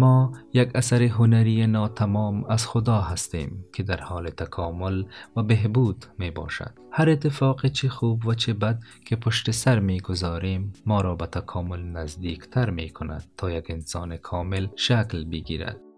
ما یک اثر هنری ناتمام از خدا هستیم که در حال تکامل و بهبود می باشد. هر اتفاق چه خوب و چه بد که پشت سر می گذاریم ما را به تکامل نزدیکتر می کند تا یک انسان کامل شکل بگیرد.